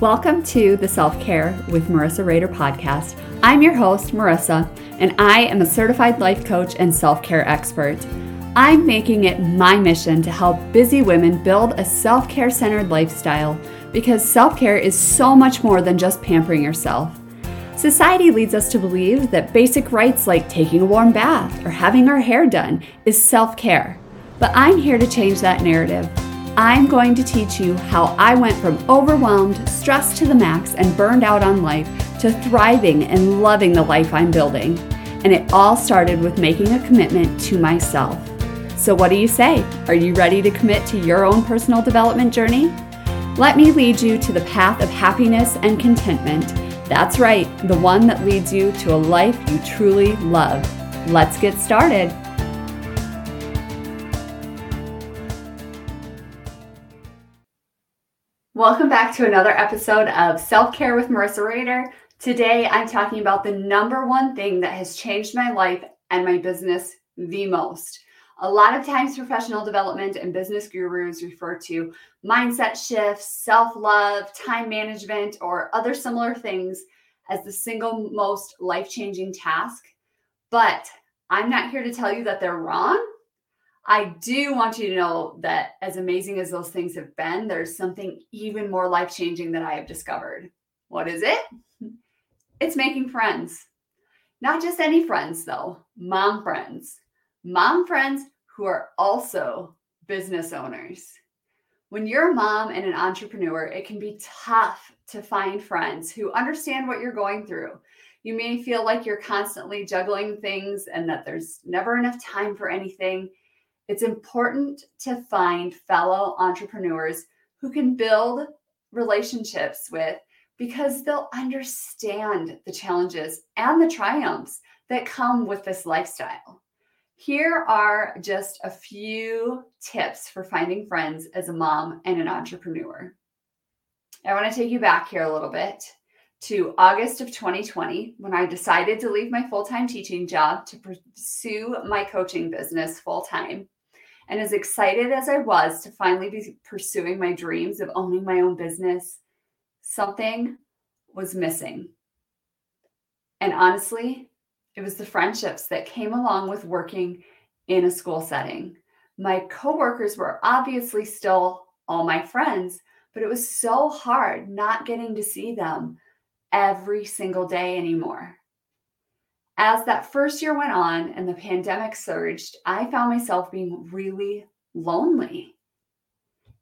Welcome to the Self Care with Marissa Rader podcast. I'm your host, Marissa, and I am a certified life coach and self care expert. I'm making it my mission to help busy women build a self care centered lifestyle because self care is so much more than just pampering yourself. Society leads us to believe that basic rights like taking a warm bath or having our hair done is self care. But I'm here to change that narrative. I'm going to teach you how I went from overwhelmed, stressed to the max, and burned out on life to thriving and loving the life I'm building. And it all started with making a commitment to myself. So, what do you say? Are you ready to commit to your own personal development journey? Let me lead you to the path of happiness and contentment. That's right, the one that leads you to a life you truly love. Let's get started. Welcome back to another episode of Self Care with Marissa Rader. Today, I'm talking about the number one thing that has changed my life and my business the most. A lot of times, professional development and business gurus refer to mindset shifts, self love, time management, or other similar things as the single most life changing task. But I'm not here to tell you that they're wrong. I do want you to know that as amazing as those things have been, there's something even more life changing that I have discovered. What is it? It's making friends. Not just any friends, though, mom friends. Mom friends who are also business owners. When you're a mom and an entrepreneur, it can be tough to find friends who understand what you're going through. You may feel like you're constantly juggling things and that there's never enough time for anything. It's important to find fellow entrepreneurs who can build relationships with because they'll understand the challenges and the triumphs that come with this lifestyle. Here are just a few tips for finding friends as a mom and an entrepreneur. I want to take you back here a little bit to August of 2020 when I decided to leave my full time teaching job to pursue my coaching business full time. And as excited as I was to finally be pursuing my dreams of owning my own business, something was missing. And honestly, it was the friendships that came along with working in a school setting. My coworkers were obviously still all my friends, but it was so hard not getting to see them every single day anymore. As that first year went on and the pandemic surged, I found myself being really lonely.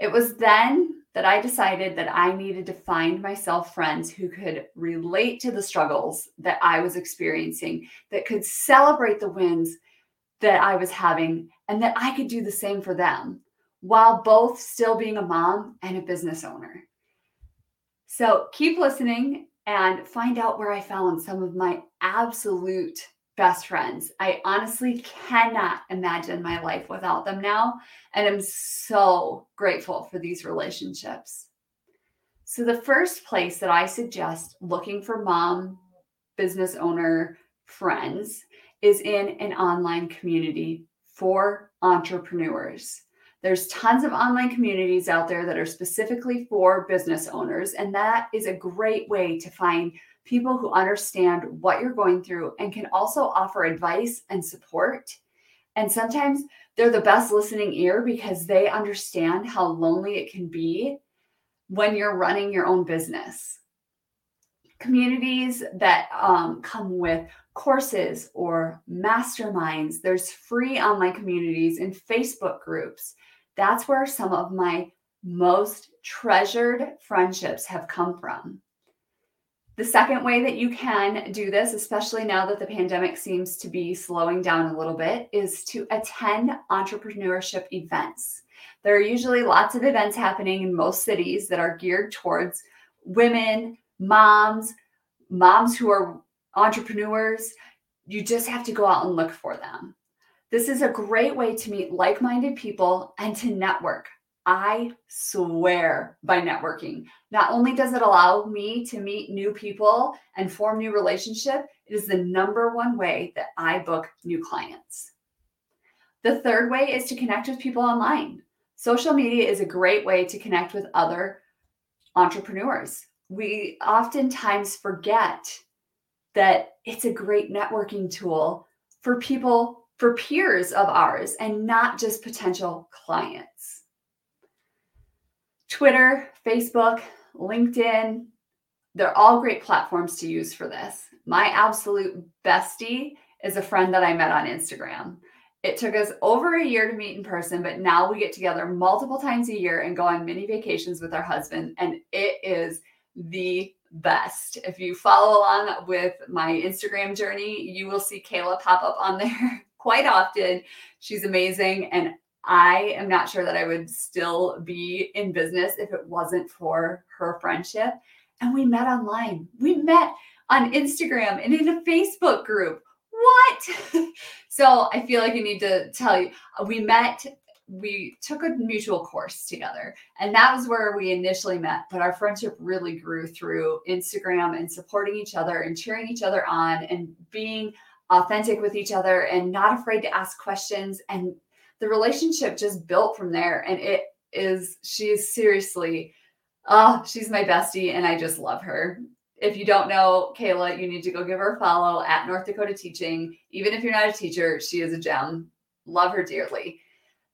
It was then that I decided that I needed to find myself friends who could relate to the struggles that I was experiencing, that could celebrate the wins that I was having, and that I could do the same for them while both still being a mom and a business owner. So keep listening and find out where I found some of my absolute best friends. I honestly cannot imagine my life without them now. And I'm so grateful for these relationships. So, the first place that I suggest looking for mom, business owner friends is in an online community for entrepreneurs. There's tons of online communities out there that are specifically for business owners, and that is a great way to find people who understand what you're going through and can also offer advice and support. And sometimes they're the best listening ear because they understand how lonely it can be when you're running your own business. Communities that um, come with courses or masterminds, there's free online communities and Facebook groups that's where some of my most treasured friendships have come from. The second way that you can do this, especially now that the pandemic seems to be slowing down a little bit, is to attend entrepreneurship events. There are usually lots of events happening in most cities that are geared towards women, moms, moms who are entrepreneurs. You just have to go out and look for them. This is a great way to meet like minded people and to network. I swear by networking. Not only does it allow me to meet new people and form new relationship, it is the number one way that I book new clients. The third way is to connect with people online. Social media is a great way to connect with other entrepreneurs. we oftentimes forget that it's a great networking tool for people, for peers of ours, and not just potential clients. Twitter, Facebook, LinkedIn, they're all great platforms to use for this. My absolute bestie is a friend that I met on Instagram. It took us over a year to meet in person, but now we get together multiple times a year and go on mini vacations with our husband. And it is the best. If you follow along with my Instagram journey, you will see Kayla pop up on there quite often. She's amazing. And I am not sure that I would still be in business if it wasn't for her friendship. And we met online. We met on Instagram and in a Facebook group. What? so I feel like I need to tell you, we met we took a mutual course together and that was where we initially met but our friendship really grew through instagram and supporting each other and cheering each other on and being authentic with each other and not afraid to ask questions. And the relationship just built from there. And it is she is seriously oh she's my bestie and i just love her. If you don't know kayla you need to go give her a follow at north dakota teaching. Even if you're not a teacher she is a gem. Love her dearly.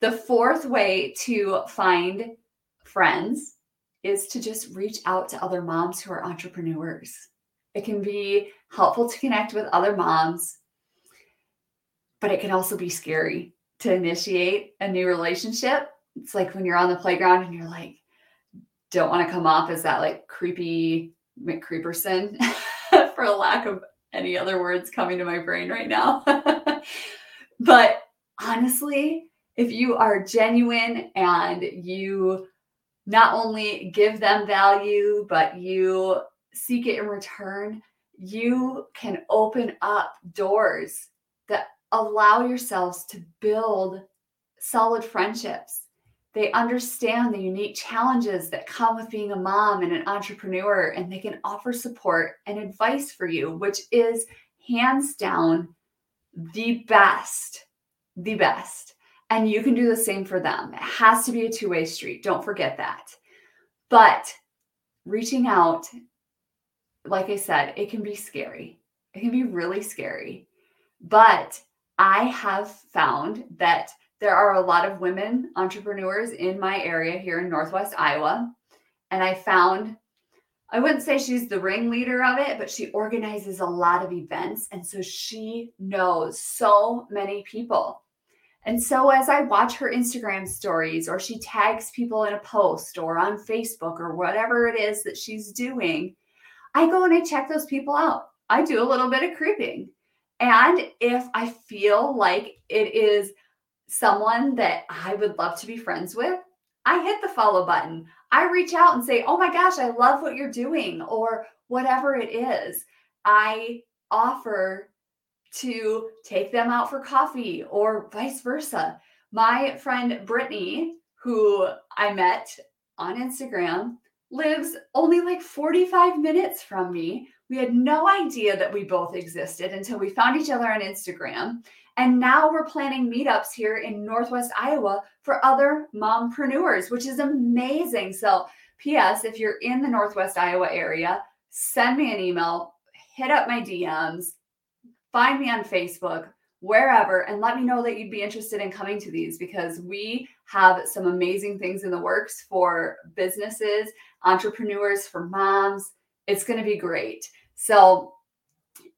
The fourth way to find friends is to just reach out to other moms who are entrepreneurs. It can be helpful to connect with other moms, but it can also be scary to initiate a new relationship. It's like when you're on the playground and you're like, don't want to come off as that like creepy McCreeperson, for lack of any other words coming to my brain right now. but honestly, if you are genuine and you not only give them value, but you seek it in return, you can open up doors that allow yourselves to build solid friendships. They understand the unique challenges that come with being a mom and an entrepreneur, and they can offer support and advice for you, which is hands down the best, the best. And you can do the same for them. It has to be a two way street. Don't forget that. But reaching out, like I said, it can be scary. It can be really scary. But I have found that there are a lot of women entrepreneurs in my area here in Northwest Iowa. And I found, I wouldn't say she's the ringleader of it, but she organizes a lot of events. And so she knows so many people. And so as I watch her Instagram stories or she tags people in a post or on Facebook or whatever it is that she's doing, I go and I check those people out. I do a little bit of creeping. And if I feel like it is someone that I would love to be friends with, I hit the follow button. I reach out and say, Oh my gosh, I love what you're doing, or whatever it is. I offer to take them out for coffee or vice versa. My friend Brittany, who I met on Instagram, lives only like 45 minutes from me. We had no idea that we both existed until we found each other on Instagram. And now we're planning meetups here in Northwest Iowa for other mompreneurs, which is amazing. So, P.S., if you're in the Northwest Iowa area, send me an email, hit up my DMs find me on Facebook, wherever, and let me know that you'd be interested in coming to these because we have some amazing things in the works for businesses, entrepreneurs, for moms. It's going to be great. So,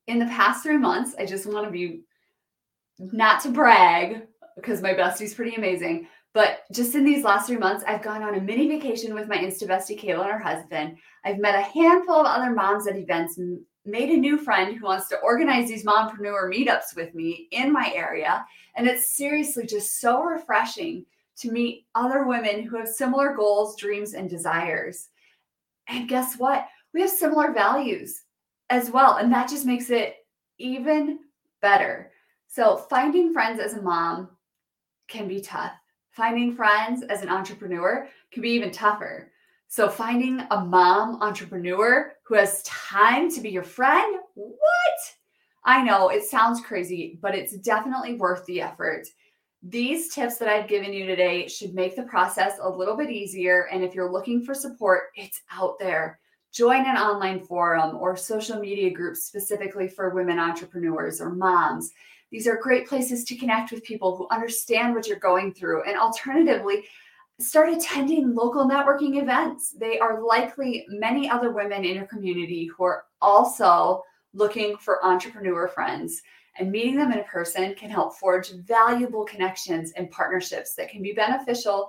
in the past three months, I just want to be not to brag because my bestie's pretty amazing. But just in these last three months, I've gone on a mini vacation with my Insta bestie Kayla and her husband. I've met a handful of other moms at events made a new friend who wants to organize these mompreneur meetups with me in my area. And it's seriously just so refreshing to meet other women who have similar goals, dreams, and desires. And guess what? We have similar values as well. And that just makes it even better. So, finding friends as a mom can be tough. Finding friends as an entrepreneur can be even tougher. So, finding a mom entrepreneur who has time to be your friend, what? I know it sounds crazy, but it's definitely worth the effort. These tips that I've given you today should make the process a little bit easier. And if you're looking for support, it's out there. Join an online forum or social media groups specifically for women entrepreneurs or moms. These are great places to connect with people who understand what you're going through. And alternatively, start attending local networking events. They are likely many other women in your community who are also looking for entrepreneur friends. And meeting them in person can help forge valuable connections and partnerships that can be beneficial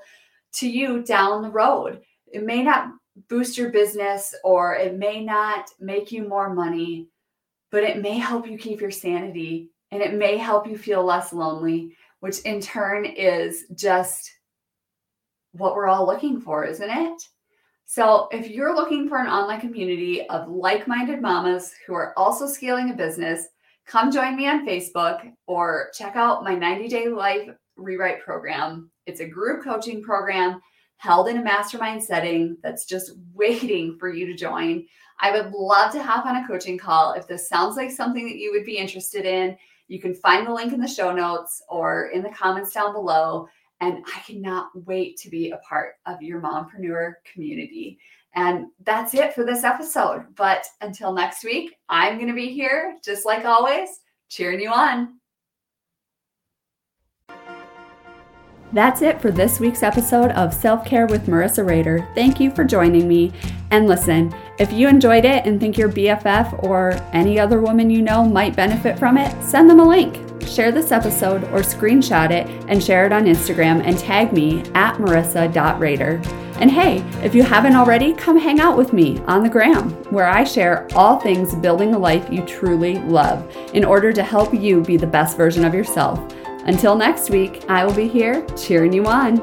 to you down the road. It may not boost your business or it may not make you more money, but it may help you keep your sanity and it may help you feel less lonely, which in turn is just what we're all looking for, isn't it? So, if you're looking for an online community of like minded mamas who are also scaling a business, come join me on Facebook or check out my 90 day life rewrite program. It's a group coaching program held in a mastermind setting that's just waiting for you to join. I would love to hop on a coaching call if this sounds like something that you would be interested in. You can find the link in the show notes or in the comments down below. And I cannot wait to be a part of your mompreneur community. And that's it for this episode. But until next week, I'm going to be here, just like always, cheering you on. That's it for this week's episode of Self Care with Marissa Rader. Thank you for joining me. And listen, if you enjoyed it and think your BFF or any other woman you know might benefit from it, send them a link. Share this episode or screenshot it and share it on Instagram and tag me at marissa.rader. And hey, if you haven't already, come hang out with me on the gram, where I share all things building a life you truly love in order to help you be the best version of yourself. Until next week, I will be here cheering you on.